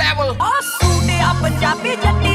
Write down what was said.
level. Oh, Sude, Punjabi, Jati.